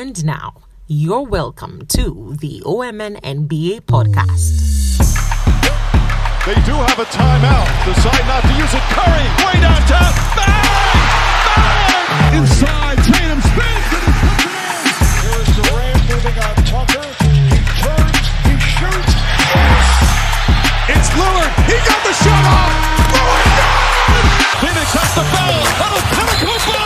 And now, you're welcome to the OMN NBA podcast. They do have a timeout. Decide not to use it. Curry, way downtown. Bang! Bang! Inside, Tatum spins and he puts it in. Here is Durant moving on Tucker. He turns, he shoots. It's Lillard. He got the shot off. My God! Phoenix has the foul. On a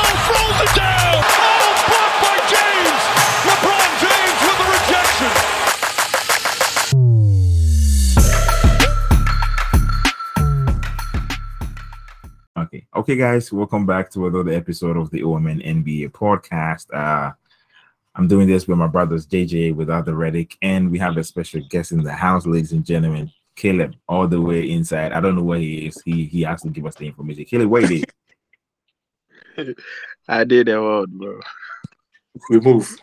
Okay. Okay, guys, welcome back to another episode of the OMN NBA podcast. Uh I'm doing this with my brothers JJ with other Reddick, and we have a special guest in the house, ladies and gentlemen, Caleb, all the way inside. I don't know where he is. He he has to give us the information. Caleb, where you? I did that word, bro. we move.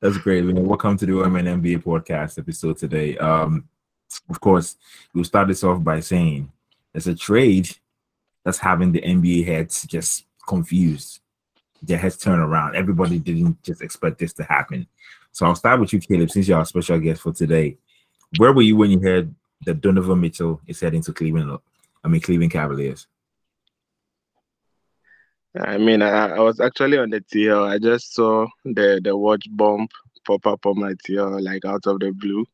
That's great, man. Welcome to the OMN NBA podcast episode today. Um, of course, we'll start this off by saying there's a trade that's having the NBA heads just confused. Their heads turn around. Everybody didn't just expect this to happen. So I'll start with you, Caleb, since you're our special guest for today. Where were you when you heard that Donovan Mitchell is heading to Cleveland? I mean, Cleveland Cavaliers. I mean, I, I was actually on the TL. I just saw the the Woj bomb pop up on my TL, like out of the blue.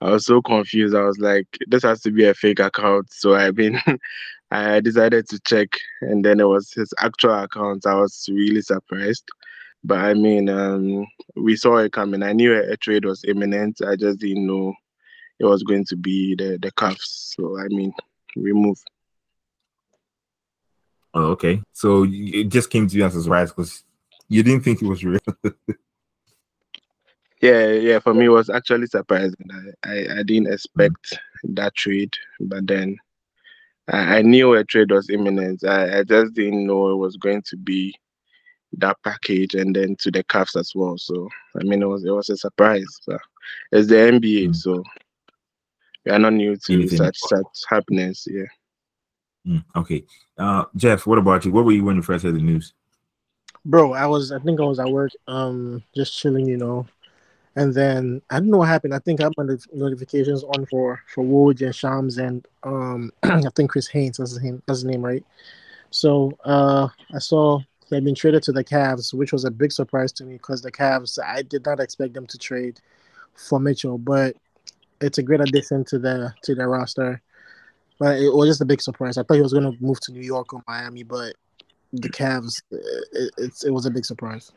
I was so confused. I was like, this has to be a fake account. So I mean, I decided to check, and then it was his actual account. I was really surprised. But I mean, um, we saw it coming. I knew a, a trade was imminent. I just didn't know it was going to be the the Cavs. So I mean, we move. Oh, okay. So it just came to you as a surprise because you didn't think it was real. Yeah, yeah. For me, it was actually surprising. I, I, I didn't expect that trade, but then I, I knew a trade was imminent. I, I just didn't know it was going to be that package and then to the Cavs as well. So I mean, it was it was a surprise. But it's the NBA, Mm. so we are not new to Anything such such happenings. Yeah. Mm, okay. Uh, Jeff, what about you? What were you when you first heard the news? bro i was i think i was at work um just chilling you know and then i don't know what happened i think i had my not- notifications on for for Woj and shams and um i think chris haynes that's his name that's his name right so uh i saw he had been traded to the Cavs, which was a big surprise to me because the Cavs, I did not expect them to trade for Mitchell, but it's a great addition to the to the roster. But it was just a big surprise. I thought he was going to move to New York or Miami, but the Cavs, it, it's it was a big surprise.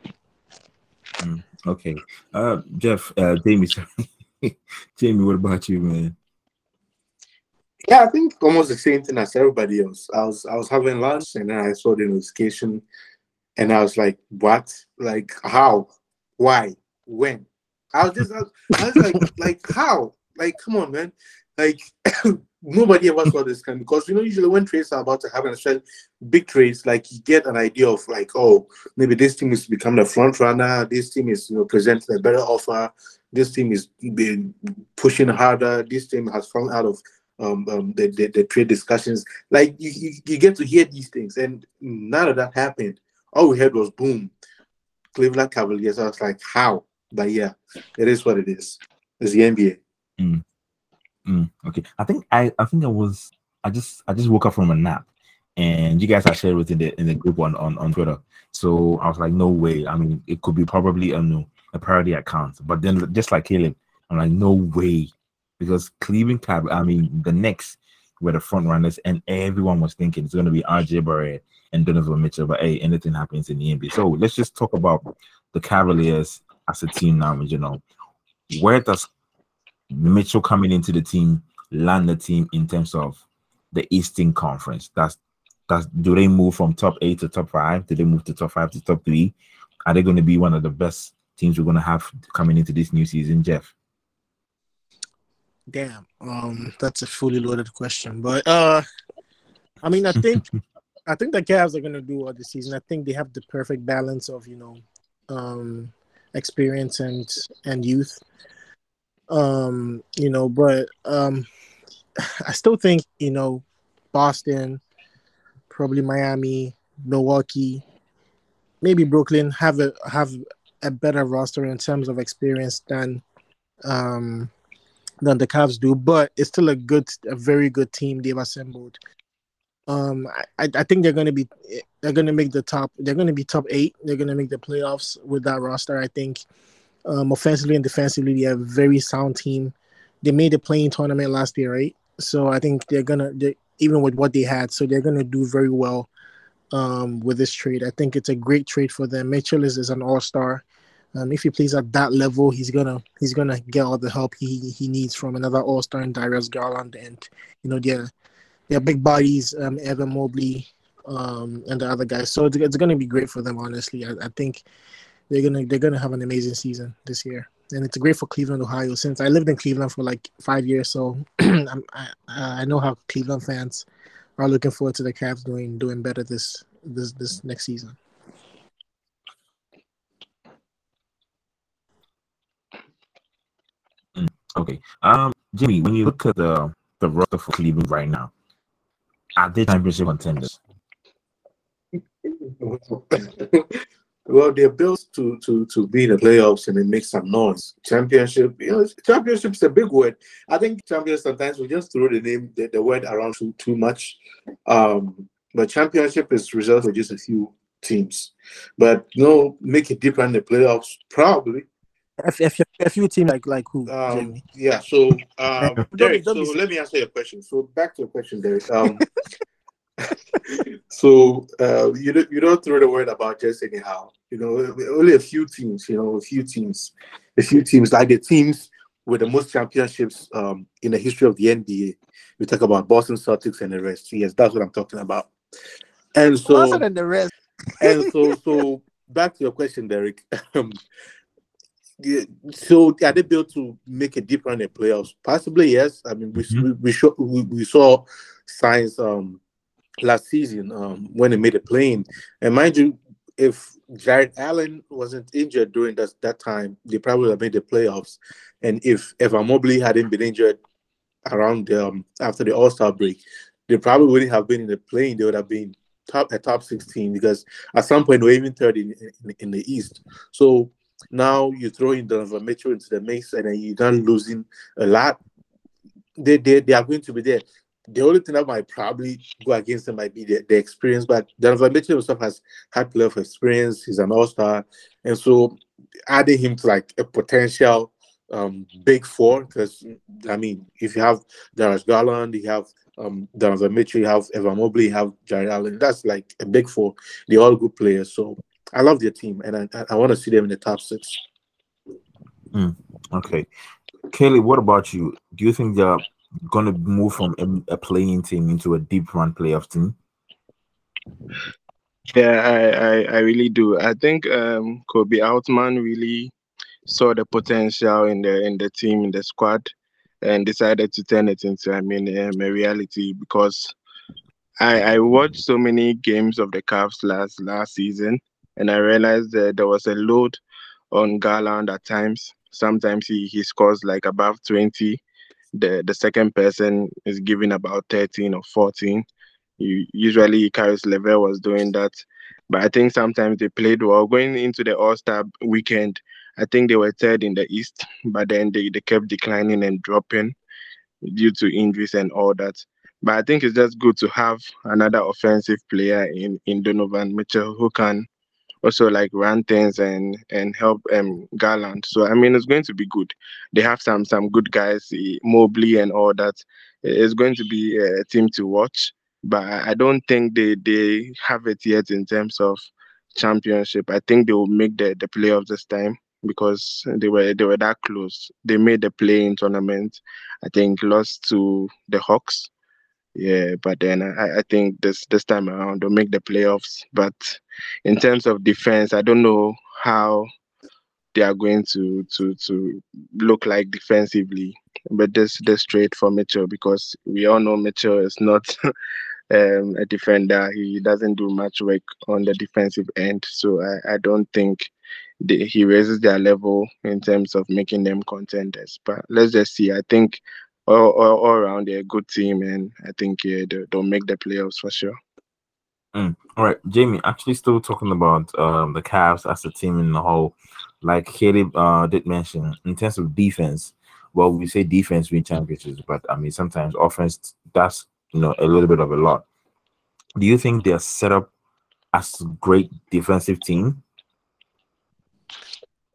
Okay. Uh, Jeff, uh, Jamie, sorry. Jamie, what about you, man? Yeah, I think almost the same thing as everybody else. I was I was having lunch and then I saw the notification and I was like, what? Like how? Why? When? I was just I was, I was like like how? Like come on, man. Like nobody ever saw this kind because you know usually when trades are about to happen, especially big trades, like you get an idea of like, oh, maybe this team is becoming the front runner, this team is you know presenting a better offer, this team is been pushing harder, this team has fallen out of um, um the, the, the trade discussions. Like you, you, you get to hear these things, and none of that happened. All we heard was boom, Cleveland Cavaliers. I was like, how? But yeah, it is what it is. It's the NBA. Mm, Mm, okay. I think I, I think I was I just I just woke up from a nap and you guys are sharing it in the in the group on, on, on Twitter. So I was like, no way. I mean, it could be probably a no, a parody account. But then just like Caleb, I'm like, no way. Because Cleveland Cab, I mean, the Knicks were the front runners, and everyone was thinking it's gonna be RJ Barrett and Donovan Mitchell. But hey, anything happens in the NBA. So let's just talk about the Cavaliers as a team now, you know. Where does Mitchell coming into the team land the team in terms of the Eastern Conference? That's that's do they move from top eight to top five? Do they move to top five to top three? Are they going to be one of the best teams we're going to have coming into this new season, Jeff? Damn, um, that's a fully loaded question, but uh, I mean, I think I think the Cavs are gonna do well this season. I think they have the perfect balance of you know, um, experience and and youth. Um, you know, but um, I still think you know, Boston, probably Miami, Milwaukee, maybe Brooklyn have a have a better roster in terms of experience than um than the Cavs do, but it's still a good, a very good team they've assembled. Um, I, I think they're gonna be they're gonna make the top. They're gonna be top eight. They're gonna make the playoffs with that roster. I think. Um, offensively and defensively, they have a very sound team. They made the play-in tournament last year, right? So I think they're gonna they, even with what they had, so they're gonna do very well um, with this trade. I think it's a great trade for them. Mitchell is, is an all star. Um, if he plays at that level, he's gonna he's gonna get all the help he he needs from another All Star in Darius Garland, and you know they're they're big bodies, um, Evan Mobley, um, and the other guys. So it's, it's gonna be great for them. Honestly, I, I think they're gonna they're gonna have an amazing season this year, and it's great for Cleveland, Ohio. Since I lived in Cleveland for like five years, so I I know how Cleveland fans are looking forward to the Cavs doing doing better this this this next season. Okay. Um, Jimmy, when you look at the the roster for Cleveland right now, are they championship contenders? well, they're built to to to be in the playoffs and then make some noise. Championship, you know, championship is a big word. I think champions sometimes we just throw the name the, the word around too too much. Um, but championship is reserved for just a few teams. But you know, make it deeper in the playoffs, probably. If, if a few teams like like who? Um, yeah. So, um, Derek. So let me answer your question. So back to your question, Derek. Um, so uh, you don't you don't throw the word about just anyhow. You know, only a few teams. You know, a few teams, a few teams like the teams with the most championships um, in the history of the NBA. We talk about Boston Celtics and the rest. Yes, that's what I'm talking about. And so, Boston and the rest. and so, so back to your question, Derek. Um, so are they built to make a deep run in the playoffs? Possibly, yes. I mean, we Mhm. we, we, show, we, we saw signs um last season um when they made a play-in. And mind you, if Jarrett Allen wasn't injured during that that time, they probably would have made the playoffs. And if Evan Mobley hadn't been injured around um after the All Star break, they probably wouldn't have been in the play-in. They would have been top a top 16 because at some point they were even third in, in, in the East. So now you throw in Donovan Mitchell into the mix and then you're done losing a lot. They, they, they are going to be there. The only thing that might probably go against him might be the, the experience, but Donovan Mitchell himself has had plenty of experience. He's an all star. And so adding him to like a potential um, big four, because I mean, if you have Darius Garland, you have um, Donovan Mitchell, you have Evan Mobley, you have Jarrett Allen, that's like a big four. They're all good players. So I love their team, and I, I want to see them in the top six. Okay. Caleb, what about you? Do you think they're going to move from a, a play-in team into a deep run playoff team? Yeah, I, I, I really do. I think um, Koby Altman really saw the potential in the in the team in the squad, and decided to turn it into I mean um, a reality because I I watched so many games of the Cavs last last season, and I realized that there was a load on Garland at times. Sometimes he, he scores like above twenty. The the second person is giving about thirteen or fourteen. You, usually Caris LeVert was doing that, but I think sometimes they played well. Going into the All Star weekend, I think they were third in the East, but then they, they kept declining and dropping due to injuries and all that. But I think it's just good to have another offensive player in, in Donovan Mitchell who can also like run things and and help um Garland. So I mean it's going to be good. They have some some good guys, eh, Mobley and all that. It's going to be a team to watch but I don't think they they have it yet in terms of championship. I think they will make the, the playoffs this time because they were they were that close. They made the play-in tournament. I think lost to the Hawks. Yeah, but then I, I think this this time around they'll make the playoffs. But in terms of defense, I don't know how they are going to to to look like defensively. But this this trade for Mitchell because we all know Mitchell is not um, a defender. He doesn't do much work on the defensive end. So I, I don't think he raises their level in terms of making them contenders. But let's just see. I think all, all, all around they're a good team, and I think yeah, they, they'll make the playoffs for sure. Mm. All right, Jamie. Actually, still talking about um, the Cavs as a team in the whole. like Caleb uh, did mention, in terms of defense, well, we say defense win championships, but I mean sometimes offense that's you know a little bit of a lot. Do you think they're set up as a great defensive team?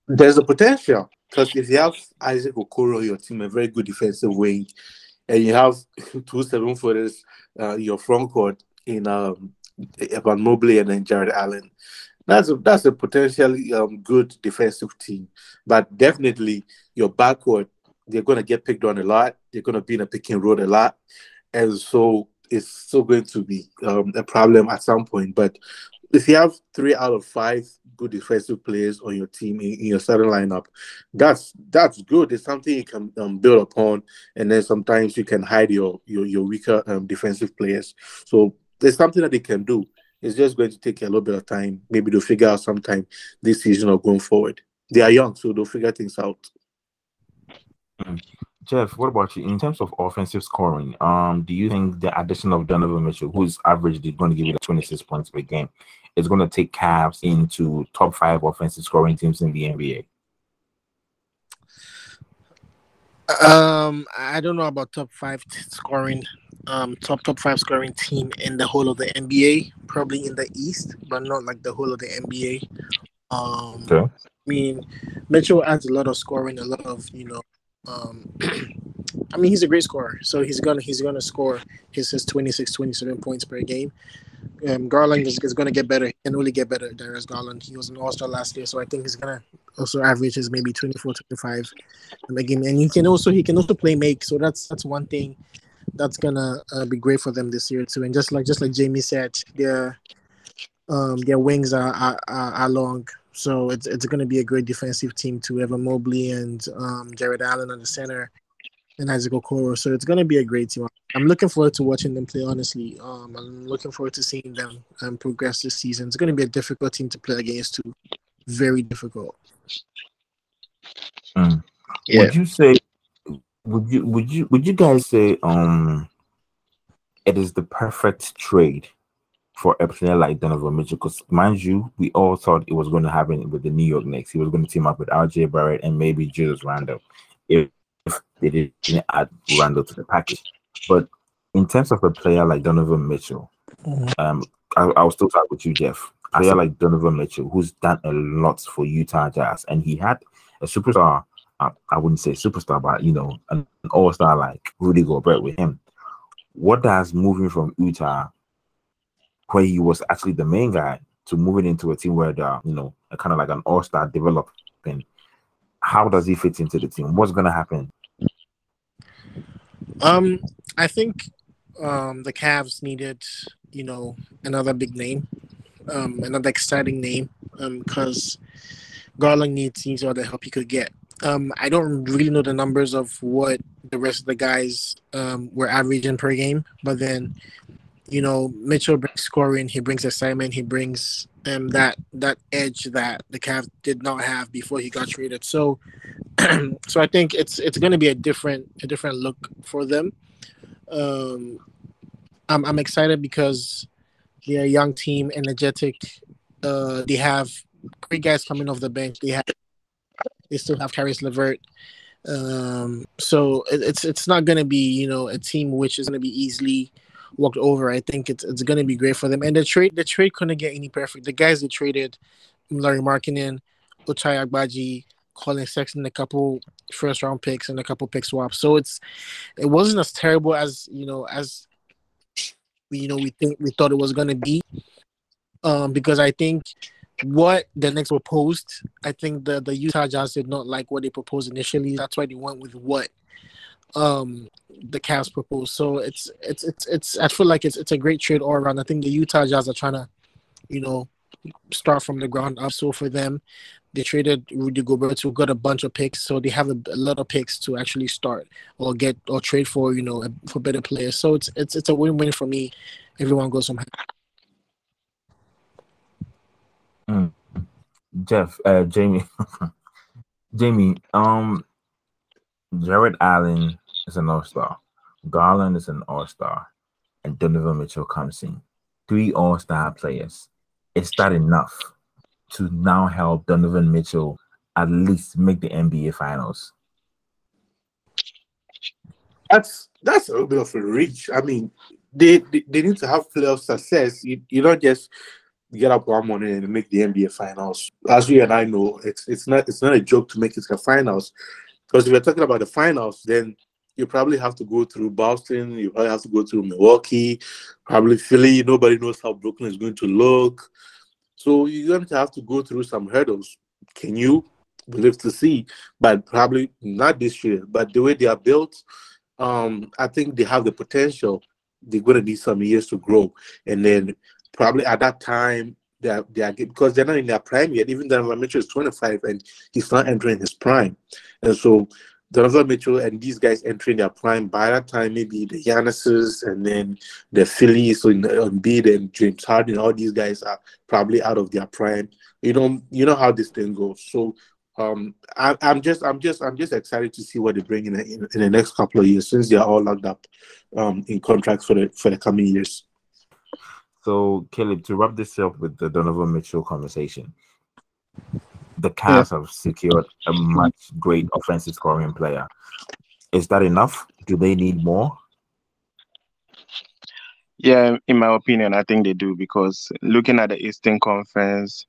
There's a potential because if you have Isaac Okoro, your team, a very good defensive wing, and you have two seven footers, uh, your front court in um, Evan Mobley and then Jarrett Allen. That's a, that's a potentially um, good defensive team, but definitely your backcourt they're going to get picked on a lot. They're going to be in a pick and roll a lot, and so it's still going to be um, a problem at some point. But if you have three out of five good defensive players on your team in, in your starting lineup, that's that's good. It's something you can um, build upon, and then sometimes you can hide your your, your weaker um, defensive players. So there's something that they can do. It's just going to take a little bit of time. Maybe they'll figure out sometime this season or going forward. They are young, so they'll figure things out. Mm. Jeff, what about you in terms of offensive scoring? Um, do you think the addition of Donovan Mitchell, who's averagely going to give you 26 points per game, is going to take Cavs into top five offensive scoring teams in the NBA? Um, I don't know about top five t- scoring, um, top top five scoring team in the whole of the NBA. Probably in the East, but not like the whole of the NBA. Um, okay. I mean, Mitchell adds a lot of scoring, a lot of you know. Um, I mean, he's a great scorer, so he's gonna he's gonna score his his 26, 27 points per game. Um, Garland is, is going to get better. He can only get better. Darius Garland. He was an All Star last year, so I think he's going to also average his maybe 24, 25 in the game. And he can also he can also play make. So that's that's one thing that's gonna uh, be great for them this year too. And just like just like Jamie said, their um their wings are are, are long. So it's it's going to be a great defensive team to Evan Mobley and um, Jarrett Allen on the center and Isaac Okoro. So it's going to be a great team. I'm looking forward to watching them play. Honestly, um, I'm looking forward to seeing them um, progress this season. It's going to be a difficult team to play against, too. Very difficult. Mm. Yeah. Would you say? Would you would you would you guys say um it is the perfect trade for a player like Donovan Mitchell? Because mind you, we all thought it was going to happen with the New York Knicks. He was going to team up with RJ Barrett and maybe Julius Randle. If they didn't add Randle to the package. But in terms of a player like Donovan Mitchell, mm-hmm. um, I, I was still talking with you, Jeff. A player like Donovan Mitchell, who's done a lot for Utah Jazz, and he had a superstar. Uh, I wouldn't say superstar, but you know, an, an all-star like Rudy Gobert with him. What does moving from Utah, where he was actually the main guy, to moving into a team where the you know, kind of like an all-star developing, how does he fit into the team? What's gonna happen? Um, I think um, the Cavs needed, you know, another big name, um, another exciting name, because um, Garland needs needs all the help he could get. Um, I don't really know the numbers of what the rest of the guys um, were averaging per game, but then, you know, Mitchell brings scoring, he brings excitement, he brings that that edge that the Cavs did not have before he got traded. So, so I think it's it's going to be a different a different look for them. Um, I'm I'm excited because they're a young team, energetic. Uh, they have great guys coming off the bench. They have they still have Caris LeVert. Um, so it, it's it's not going to be you know a team which is going to be easily walked over. I think it's it's going to be great for them. And the trade the trade couldn't get any perfect. The guys they traded, Lauri Markkanen, Ochai Agbaji, Collin Sexton, a couple first round picks and a couple pick swaps. So it's it wasn't as terrible as you know as you know we think we thought it was going to be. Um, because I think what the Knicks proposed, I think the the Utah Jazz did not like what they proposed initially. That's why they went with what um the Cavs proposed. So it's it's it's it's I feel like it's it's a great trade all around. I think the Utah Jazz are trying to, you know, start from the ground up. So for them, they traded Rudy Gobert who got a bunch of picks, so they have a, a, lot of picks to actually start or get or trade for, you know, for better players. So it's it's it's a win-win for me. Everyone goes home. Mm. Jeff, uh, Jamie, Jamie, um, Jarrett Allen is an all star. Garland is an all star. And Donovan Mitchell comes in. Three all star players. Is that enough to now help Donovan Mitchell at least make the NBA finals? That's that's a little bit of a reach. I mean, they they, they need to have playoff success. You, you don't just get up one morning and make the NBA finals. As you and I know, it's it's not it's not a joke to make it to the finals. Because if you're talking about the finals, then you probably have to go through Boston, you probably have to go through Milwaukee, probably Philly. Nobody knows how Brooklyn is going to look. So you're going to have to go through some hurdles. Can you? Live to see, but probably not this year. But the way they are built, um, I think they have the potential. They're going to need some years to grow, and then probably at that time they are, they are because they're not in their prime yet. Even Donovan Mitchell is 25 and he's not entering his prime, and so Donovan Mitchell and these guys entering their prime by that time, maybe the Giannis's and then the Phillies, so Embiid and James Harden, all these guys are probably out of their prime. You know, you know how this thing goes. So um, I, am just, I'm just, I'm just excited to see what they bring in, in, in the next couple of years since they are all locked up um, in contracts for the for the coming years. So, Caleb, to wrap this up with the Donovan Mitchell conversation, the Cavs yeah. have secured a much great offensive scoring player. Is that enough? Do they need more? Yeah, in my opinion, I think they do because looking at the Eastern Conference,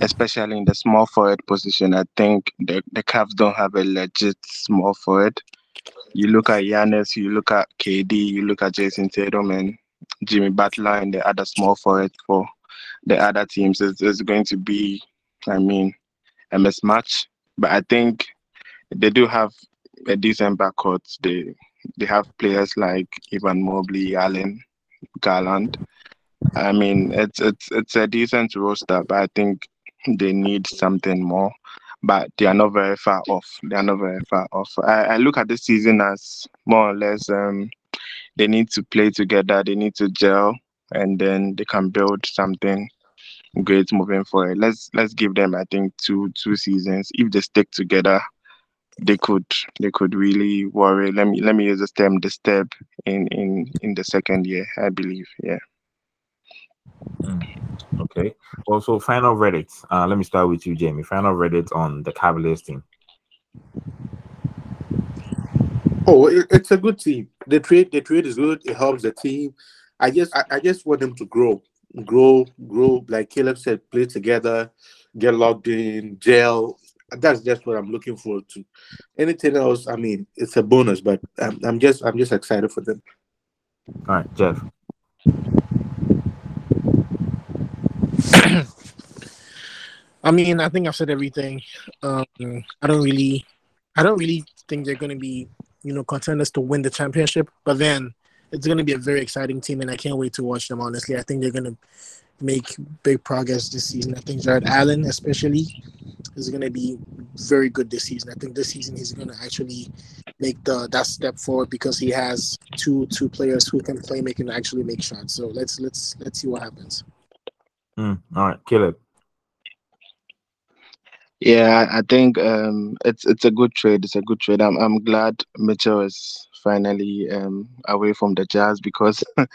especially in the small forward position, I think the, the Cavs don't have a legit small forward. You look at Giannis, you look at KD, you look at Jayson Tatum and Jimmy Butler and the other small forward for the other teams. It's, it's going to be, I mean, a mismatch. But I think they do have a decent backcourt. They they have players like Evan Mobley, Allen, Garland. I mean, it's it's it's a decent roster, but I think they need something more. But they are not very far off. They are not very far off. I, I look at this season as more or less um, they need to play together. They need to gel, and then they can build something great moving forward. Let's let's give them I think two two seasons. If they stick together, they could they could really worry. Let me let me use the term the step in in in the second year. I believe. Yeah. Mm, okay. Also, final verdict. Uh, let me start with you, Jamie. Final verdict on the Cavaliers team. Oh, it, it's a good team. The trade the trade is good. It helps the team. I just I, I just want them to grow grow, grow, like Caleb said, play together, get logged in, gel. That's just what I'm looking forward to. Anything else, I mean, it's a bonus, but I'm, I'm just I'm just excited for them. All right, Jeff. I mean, I think I've said everything. Um, I don't really, I don't really think they're going to be, you know, contenders to win the championship. But then, it's going to be a very exciting team, and I can't wait to watch them. Honestly, I think they're going to make big progress this season. I think Jarrett Allen, especially, is going to be very good this season. I think this season he's going to actually make the that step forward because he has two two players who can play, make and actually make shots. So let's let's let's see what happens. Mm, all right, Caleb. Yeah, I think um, it's it's a good trade. It's a good trade. I'm I'm glad Mitchell is finally um, away from the Jazz because I,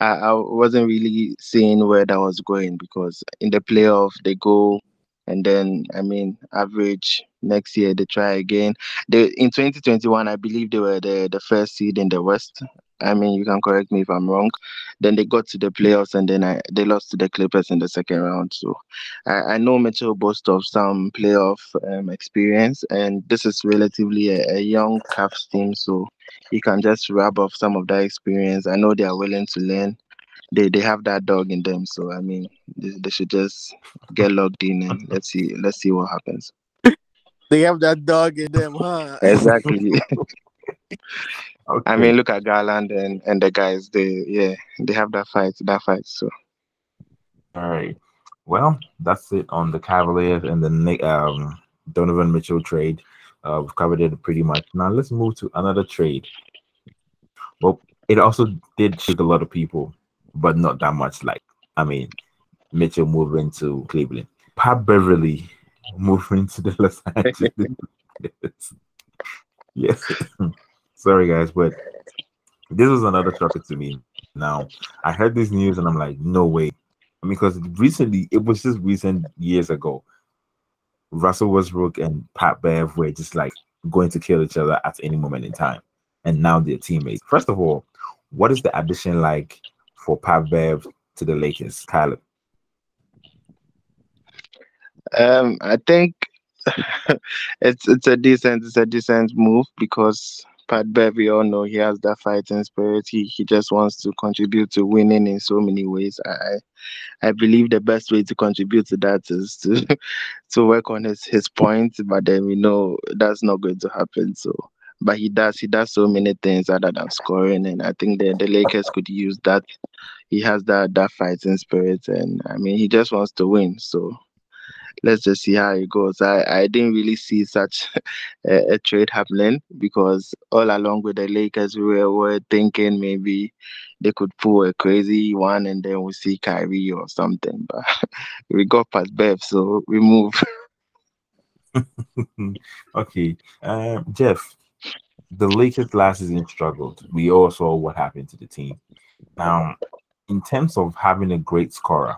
I wasn't really seeing where that was going because in the playoff they go and then I mean average next year they try again. They in 2021 I believe they were the the first seed in the West I mean, you can correct me if I'm wrong. Then they got to the playoffs and then I, they lost to the Clippers in the second round. So I, I know Mitchell boasts of some playoff um, experience, and this is relatively a, a young Cavs team, so he can just rub off some of that experience. I know they are willing to learn. They they have that dog in them, so I mean, they, they should just get logged in and let's see let's see what happens. They have that dog in them, huh? Exactly. Okay. I mean, look at Garland and, and the guys. They yeah, they have that fight, that fight. So. All right. Well, that's it on the Cavaliers and the um, Donovan Mitchell trade. Uh, we've covered it pretty much. Now let's move to another trade. Well, it also did shake a lot of people, but not that much. Like, I mean, Mitchell moving to Cleveland, Pat Beverley moving to the Los Angeles. yes. Sorry, guys, but this was another shocker to me. Now, I heard this news and I'm like, no way. I mean, because recently, it was just recent years ago. Russell Westbrook and Pat Bev were just like going to kill each other at any moment in time, and now they're teammates. First of all, what is the addition like for Pat Bev to the Lakers, Caleb? Um, I think it's it's a decent it's a decent move because Pat Bev, we all know he has that fighting spirit. He he just wants to contribute to winning in so many ways. I I believe the best way to contribute to that is to to work on his his points, but then we know that's not going to happen. So but he does he does so many things other than scoring and I think the, the Lakers could use that. He has that that fighting spirit and I mean he just wants to win. So let's just see how it goes. I, I didn't really see such a, a, trade happening because all along with the Lakers, we were, were thinking maybe they could pull a crazy one and then we'll see Kyrie or something. But we got Pat Bev, so we move. okay. Um, Jeff, the Lakers last season struggled. We all saw what happened to the team. Now, in terms of having a great scorer,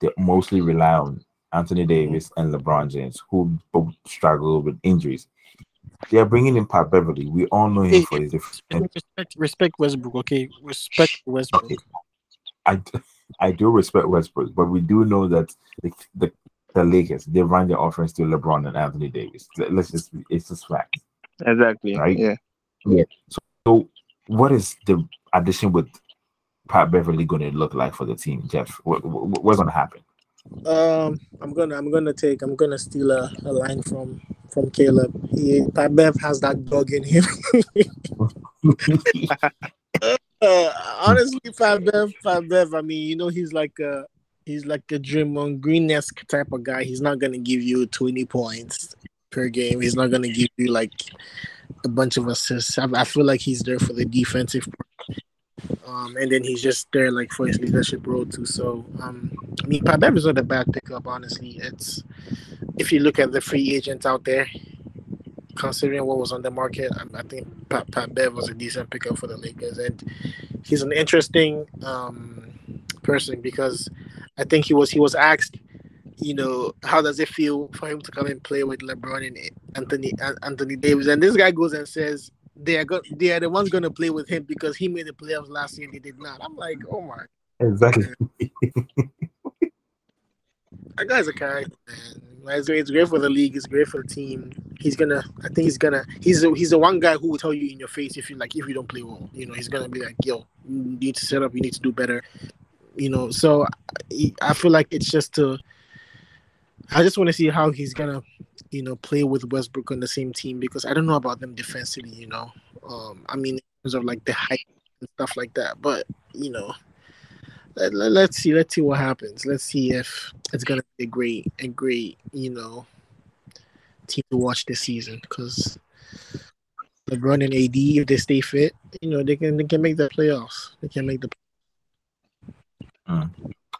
they mostly rely on Anthony mm-hmm. Davis and LeBron James, who both struggle with injuries. They are bringing in Pat Beverley. We all know him hey, for his different. Respect, respect Westbrook, okay? Respect Westbrook. Okay. I, I do respect Westbrook, but we do know that the, the, the Lakers they run their offense to LeBron and Anthony Davis. Let's just it's just fact. Exactly. Right. Yeah. Yeah. So, so what is the addition with Pat Beverley going to look like for the team, Jeff? What, what, what's going to happen? Um, I'm gonna I'm gonna take I'm gonna steal a, a line from from Caleb. He Pat Bev has that dog in him. uh, honestly, Pat Bev, Pat Bev. I mean, you know, he's like a he's like a Draymond Green esque type of guy. He's not gonna give you 20 points per game. He's not gonna give you like a bunch of assists. I, I feel like he's there for the defensive um, and then he's just there like for his leadership role too. So um, I mean, Pat Bev is not a bad pickup, honestly. It's if you look at the free agents out there, considering what was on the market, I, I think Pat, Pat Bev was a decent pickup for the Lakers, and he's an interesting um, person because I think he was he was asked, you know, how does it feel for him to come and play with LeBron and Anthony Anthony Davis, and this guy goes and says they are go- they are the ones going to play with him because he made the playoffs last year and they did not. I'm like, oh my. Exactly. that guy's a character, man. It's great, it's great for the league. It's great for the team. He's gonna. I think he's gonna. He's a, he's the one guy who will tell you in your face if you like if you don't play well. You know, he's gonna be like, "Yo, you need to set up. You need to do better." You know, so I feel like it's just to. I just want to see how he's gonna you know, play with Westbrook on the same team because I don't know about them defensively, you know. Um, I mean, in terms of like the height and stuff like that, but you know, let, let, let's see, let's see what happens. Let's see if it's gonna be a great, a great, you know, team to watch this season because LeBron and AD, if they stay fit, you know, they can they can make the playoffs. They can make the. Mm.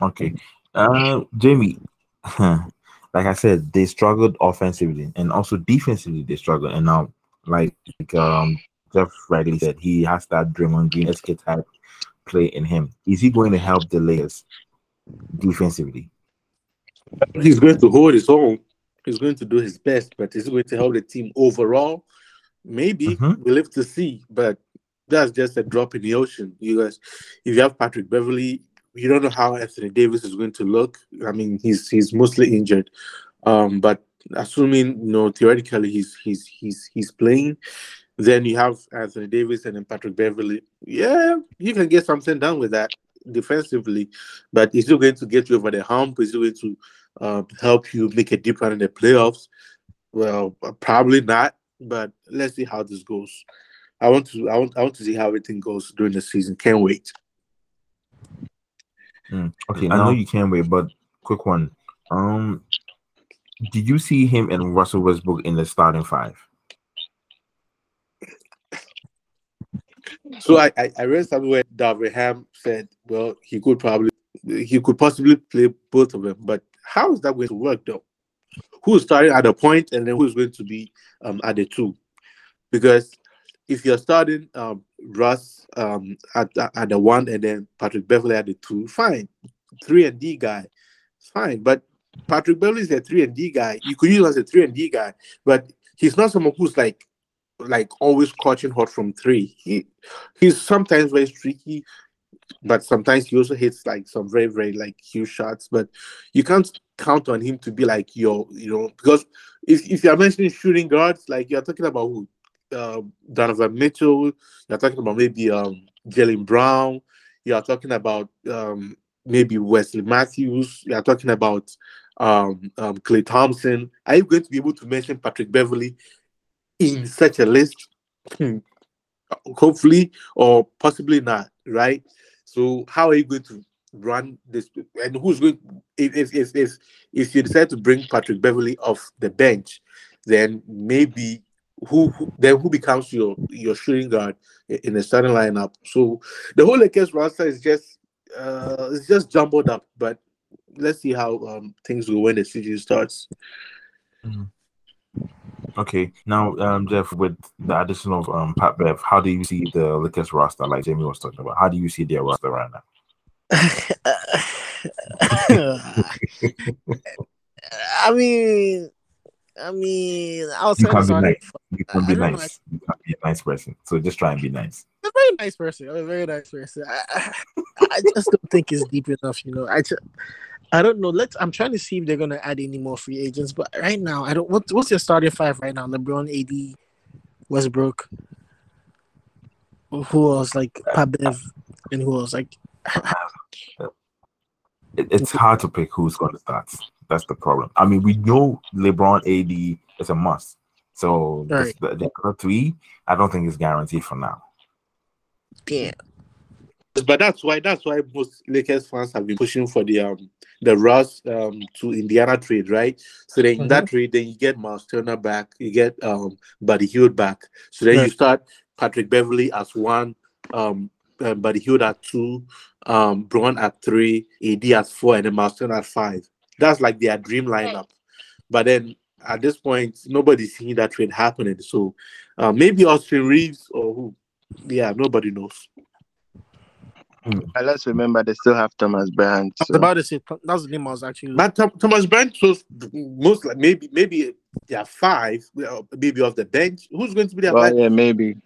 Okay, uh, Jamie. like I said, they struggled offensively and also defensively they struggled. And now, like um Jeff rightly said, he has that Draymond Green esque type play in him. Is he going to help the Lakers defensively? He's going to hold his own. He's going to do his best, but is he going to help the team overall? Maybe mm-hmm. we'll live to see, but that's just a drop in the ocean. You guys, if you have Patrick Beverley, you don't know how Anthony Davis is going to look. I mean, he's he's mostly injured, um, but assuming you know theoretically he's he's he's he's playing, then you have Anthony Davis and then Patrick Beverley. Yeah, you can get something done with that defensively, but is it going to get you over the hump? Is it going to uh, help you make a deep run in the playoffs? Well, probably not. But let's see how this goes. I want to I want I want to see how everything goes during the season. Can't wait. Mm. Okay, I know you can't wait, but quick one. Um, did you see him and Russell Westbrook in the starting five? So I, I, I read somewhere Darvin Ham said, well, he could probably he could possibly play both of them, but how is that going to work though? Who's starting at a point and then who's going to be um, at the two? Because if you're starting um, Russ um, at, at the one and then Patrick Beverley at the two, fine. Three and D guy, fine. But Patrick Beverley is a three and D guy. You could use him as a three and D guy, but he's not someone who's like like always catching hot from three. He he's sometimes very streaky, but sometimes he also hits like some very very like huge shots. But you can't count on him to be like your you know because if if you're mentioning shooting guards, like you're talking about who uh, Donovan Mitchell, you're talking about maybe um Jaylen Brown, you're talking about um maybe Wesley Matthews, you're talking about um, um Klay Thompson. Are you going to be able to mention Patrick Beverley in such a list? Hmm. Hopefully, or possibly not, right? So, how are you going to run this? And who's going? If if if, if you decide to bring Patrick Beverley off the bench, then maybe who, who then who becomes your your shooting guard in the starting lineup? So the whole Lakers roster is just uh it's just jumbled up. But let's see how um, things go when the season starts. Mm-hmm. Okay, now um, Jeff, with the addition of um, Pat Bev, how do you see the Lakers roster? Like Jamie was talking about, how do you see their roster right now? I mean, I mean, I was you can be nice. You can be nice. You can be a nice person. So just try and be nice. I'm a very nice person. I'm a very nice person. I, I, I just don't think it's deep enough. You know, I just, I don't know. Let's. I'm trying to see if they're gonna add any more free agents, but right now, I don't. What, what's your starting five right now? LeBron, AD, Westbrook. Who else? Like uh, Pat Bev, and who else? Like. It, it's hard to pick who's going to start. That's the problem. I mean, we know LeBron, AD is a must. So Right. this, the, the other three, I don't think is guaranteed for now. Damn. But that's why that's why most Lakers fans have been pushing for the um the Russ um to Indiana trade, right? So then in that trade, then you get Miles Turner back, you get um Buddy Hield back. So then you start Patrick Beverley as one, um uh, Buddy Hield at two, um Bron at three, AD at four, and then Miles Turner at five. That's like their dream lineup. But then at this point, nobody's seeing that trade happening. So uh, maybe Austin Reaves or who? Yeah, nobody knows. And let's remember they still have Thomas Bryant. I was So. about to say that's the name I was actually. But Thom- Thomas Bryant was most like maybe maybe there are five, uh, maybe off the bench. Who's going to be there? Well, yeah, maybe.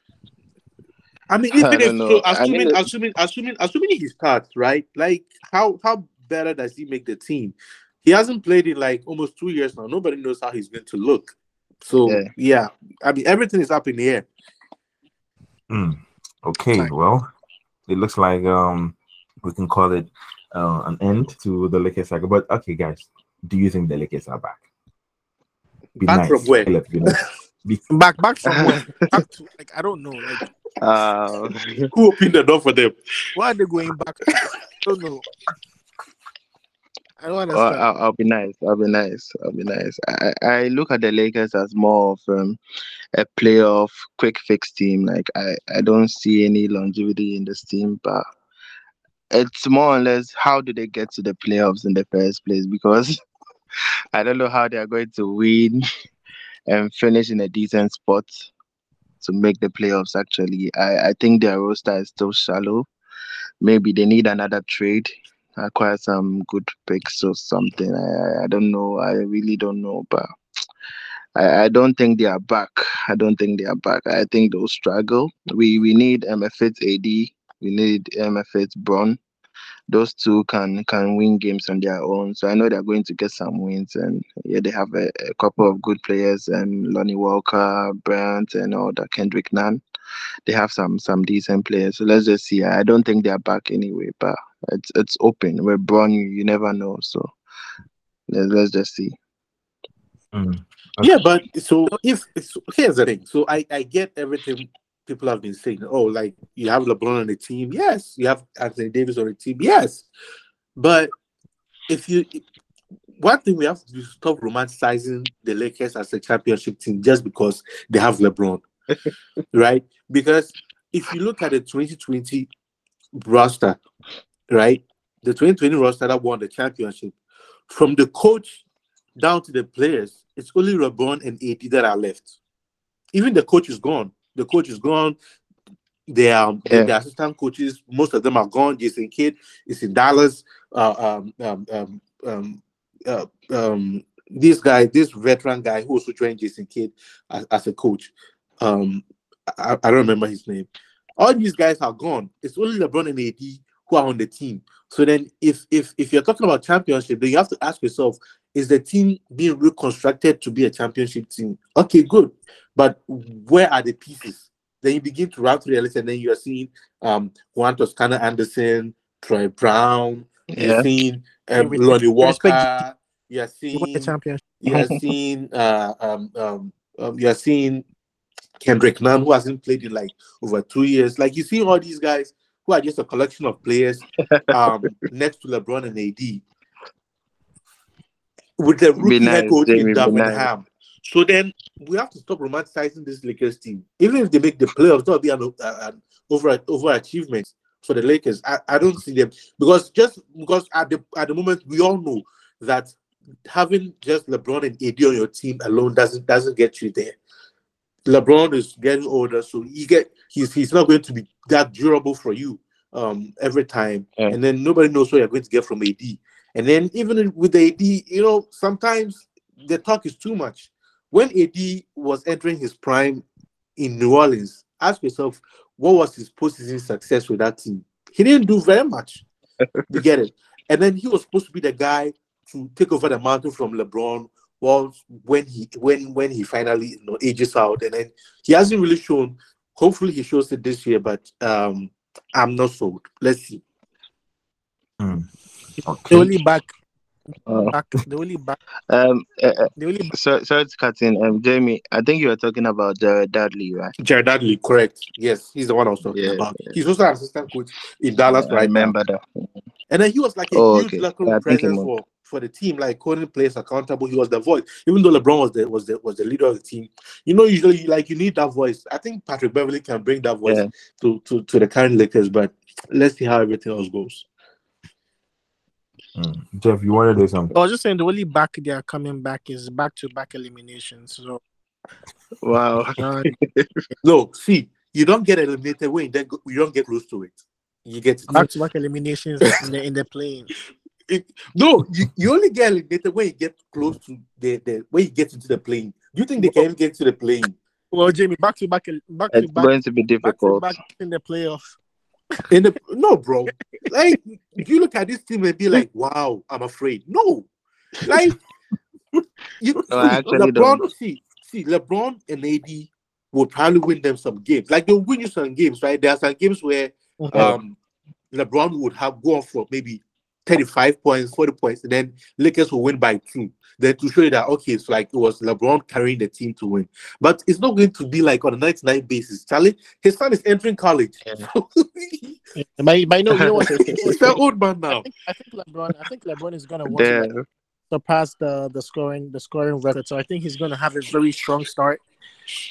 I mean, I even if don't know. so, I assuming mean, assuming assuming assuming he starts, right? Like how how better does he make the team? He hasn't played in like almost two years now. Nobody knows how he's going to look. So Yeah. yeah, I mean everything is up in the air. Hmm. Okay, Fine. well, it looks like um we can call it uh, an end to the Lakers saga. But okay, guys, do you think the Lakers are back? Be Back nice. from where? Be nice. Be- back back from where? Back to, like I don't know. Like Uh, Who opened the door for them? why are they going back? I don't know. I don't well, understand. I'll, I'll be nice. I'll be nice. I'll be nice. I, I look at the Lakers as more of um, a playoff quick fix team. Like I, I don't see any longevity in this team, but it's more or less how do they get to the playoffs in the first place? Because I don't know how they are going to win and finish in a decent spot to make the playoffs. Actually, I, I think their roster is still shallow. Maybe they need another trade acquire some good picks or something. I, I don't know. I really don't know, but I, I don't think they are back. I don't think they are back. I think they'll struggle. We we need MFit AD. We need MFit Bron. Those two can can win games on their own. So I know they're going to get some wins, and yeah, they have a, a couple of good players, and Lonnie Walker, Brent, and all that. Kendrick Nunn. They have some some decent players. So let's just see. I don't think they're back anyway, but it's it's open. We're born. You, you never know. So let's, let's just see. Hmm. Yeah, but so if so here's the thing. So I I get everything people have been saying. Oh, like you have LeBron on the team, yes. You have Anthony Davis on the team, yes. But if you one thing we have to stop romanticizing the Lakers as a championship team just because they have LeBron, right? Because if you look at the 2020 roster, right, the 2020 roster that won the championship, from the coach down to the players, it's only LeBron and AD that are left. Even the coach is gone. The coach is gone. They are Yeah. the assistant coaches. Most of them are gone. Jason Kidd is in Dallas. Uh, um, um, um, um, uh, um, this guy, this veteran guy who also joined Jason Kidd as, as a coach. Um, I, I, don't remember his name. All these guys are gone. It's only LeBron and AD who are on the team. So then, if if if you're talking about championship, then you have to ask yourself: Is the team being reconstructed to be a championship team? Okay, good, but where are the pieces? Then you begin to run through the list, and then you are seeing um, Juan Toscano Anderson, Troy Brown, yeah. you're seeing um, Lonnie Walker, you're seeing the champion. You're seeing uh, um, um, um, you're seeing Kendrick Nunn, who hasn't played in like over two years. Like you see all these guys who are just a collection of players um, next to LeBron and AD. With the rookie nice, head coach in Birmingham. So then we have to stop romanticizing this Lakers team. Even if they make the playoffs, that'll be an, an over overachievement for the Lakers. I, I don't see them because just because at the at the moment we all know that having just LeBron and AD on your team alone doesn't doesn't get you there. LeBron is getting older, so he get he's he's not going to be that durable for you um every time. Yeah. And then nobody knows what you're going to get from AD. And then even with the AD, you know, sometimes the talk is too much. When AD was entering his prime in New Orleans, ask yourself, what was his postseason success with that team? He didn't do very much. you get it? And then he was supposed to be the guy to take over the mantle from LeBron was when he when when he finally you know ages out and then he hasn't really shown hopefully he shows it this year but um i'm not sold let's see mm. Okay. the only back uh, back the only back um uh, uh the only back. so sorry to cut in um jamie i think you were talking about jared dudley right jared dudley correct yes he's the one i was talking yeah, about yeah. he's also an assistant coach in dallas yeah, right I remember now. that and then he was like a oh, huge okay. local yeah, presence for for the team, like calling plays accountable. He was the voice, even though LeBron was the was the was the leader of the team. You know, usually like you need that voice. I think Patrick Beverley can bring that voice yeah. to, to to the current Lakers, but let's see how everything else goes. Mm. Jeff, you wanted to say something? I was just saying the only back they are coming back is back to back elimination. So wow. No, see, you don't get eliminated when you, you don't get close to it. You get back to back eliminations in the in the play-in it, no, you, you only get eliminated when you get close to the, the when you get into the play-in. Do you think they can get to the play-in? Well, Jamie, back to back, back it's to back. going to be difficult. Back, back in the playoffs. In the no, bro. Like you look at this team and be like, "Wow, I'm afraid." No, like you, no, LeBron. Don't. See, see, LeBron and AD would probably win them some games. Like they'll win you some games, right? There are some games where um LeBron would have gone for maybe 35 points, 40 points, and then Lakers will win by two. Then to show you that okay, it's like it was LeBron carrying the team to win. But it's not going to be like on a night night basis. Charlie, his son is entering college. Yeah. by, by no, you know what? He's an old man now. I think, I think LeBron. I think LeBron is gonna want to surpass the the scoring the scoring record. So I think he's gonna have a very strong start.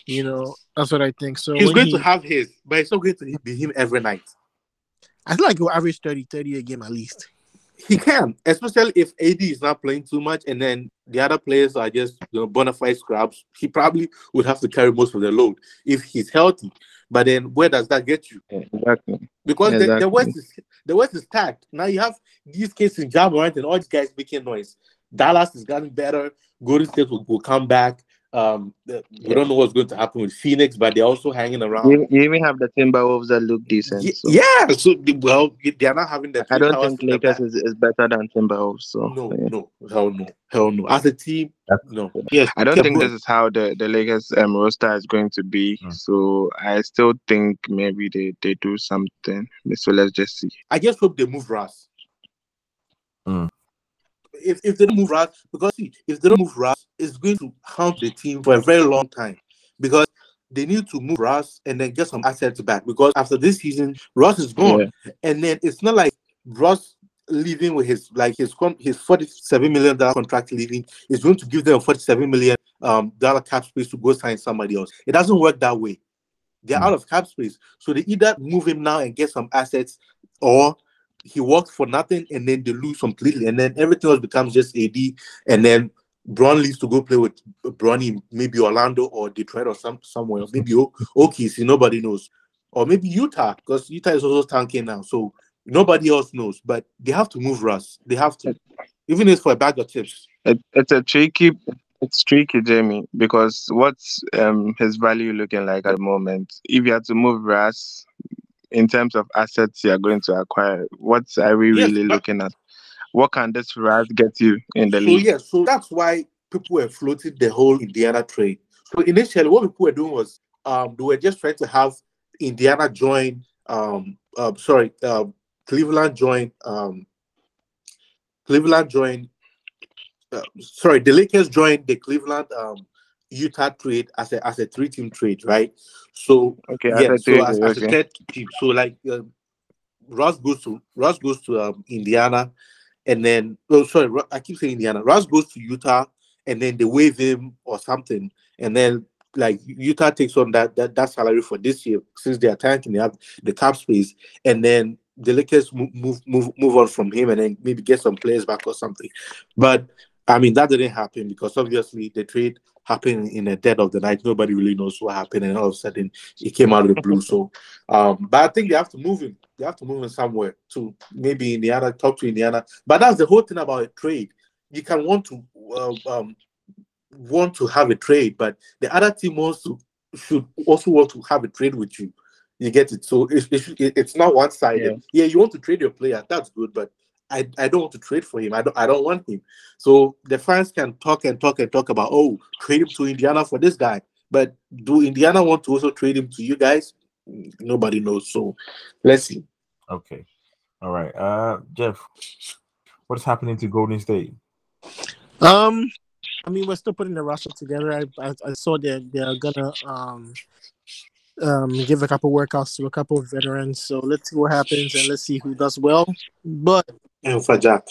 You know, that's what I think. So he's going he, to have his, but it's not going to be him every night. I feel like he'll average 30, 30 a game at least. He can, especially if AD is not playing too much, and then the other players are just you know bona fide scraps. He probably would have to carry most of the load if he's healthy. But then, where does that get you? Exactly. Because exactly. The, the West is the West is stacked. Now you have these cases Morant and all these guys making noise. Dallas is getting better. Golden State will, will come back. Um, we don't know what's going to happen with Phoenix, but they're also hanging around. You, you even have the Timberwolves that look decent. So. Yeah, so well, they're not having that. I don't think Lakers is, is better than Timberwolves. So no, yeah. no, hell no, hell no. As a team, no. Yes, I don't think this is how the the Lakers um, roster is going to be. Mm. So I still think maybe they they do something. So let's just see. I just hope they move Russ. If, if they don't move Russ, because see, if they don't move Russ, it's going to haunt the team for a very long time because they need to move Russ and then get some assets back because after this season, Russ is gone, yeah. and then it's not like Russ leaving with his like his his forty seven million dollar contract leaving is going to give them a forty seven million um dollar cap space to go sign somebody else. It doesn't work that way. They're mm. out of cap space, so they either move him now and get some assets, or he works for nothing and then they lose completely, and then everything else becomes just AD, and then Bron leaves to go play with Bronny, maybe Orlando or Detroit or some somewhere else, maybe OKC, nobody knows, or maybe Utah because Utah is also tanking now, so nobody else knows. But they have to move Russ. They have to. even if for a bag of chips. It, it's a tricky it's tricky, Jamie, because what's um his value looking like at the moment? If you had to move Ras in terms of assets you are going to acquire, what are we Yes, really looking at? What can this Ras get you in the So league? yeah, so that's why people were floating the whole Indiana trade. So initially, what people were doing was um, they were just trying to have Indiana join. Um, uh, sorry, um, Cleveland join. Um, Cleveland join. Uh, sorry, the Lakers joined the Cleveland um, Utah trade as a as a three team trade, right? So Okay, yeah, I so as, as a third team. So like uh, Ross goes to Ross goes to um, Indiana, and then oh sorry, I keep saying Indiana. Ross goes to Utah, and then they waive him or something, and then like Utah takes on that that, that salary for this year since they are tanking, they have the cap space, and then the Lakers move move, move on from him, and then maybe get some players back or something. But I mean that didn't happen because obviously the trade happened in the dead of the night. Nobody really knows what happened, and all of a sudden it came out of the blue. So, um, but I think they have to move him. They have to move him somewhere to maybe Indiana. Talk to Indiana. But that's the whole thing about a trade. You can want to uh, um, want to have a trade, but the other team wants to should also want to have a trade with you. You get it. So it's it's, it's not one sided. Yeah. you want to trade your player. That's good, but I, I don't want to trade for him. I don't I don't want him. So the fans can talk and talk and talk about oh trade him to Indiana for this guy. But do Indiana want to also trade him to you guys? Nobody knows. So let's see. Okay. All right. Uh Jeff, what's happening to Golden State? Um, I mean, we're still putting the roster together. I I, I saw that they're gonna um um give a couple workouts to a couple of veterans. So let's see what happens and let's see who does well. But And for Jack.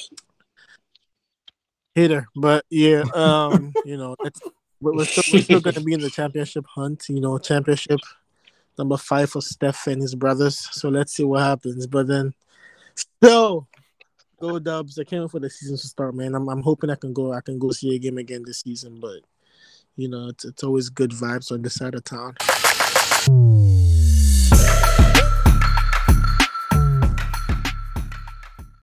hater, but yeah, um, you know, it's we're, still we're still gonna be in the championship hunt. You know, championship number five for Steph and his brothers. So let's see what happens. But then, still, go Dubs. I can't wait for the season to start, man. I'm I'm hoping I can go. I can go see a game again this season. But you know, it's it's always good vibes on this side of town.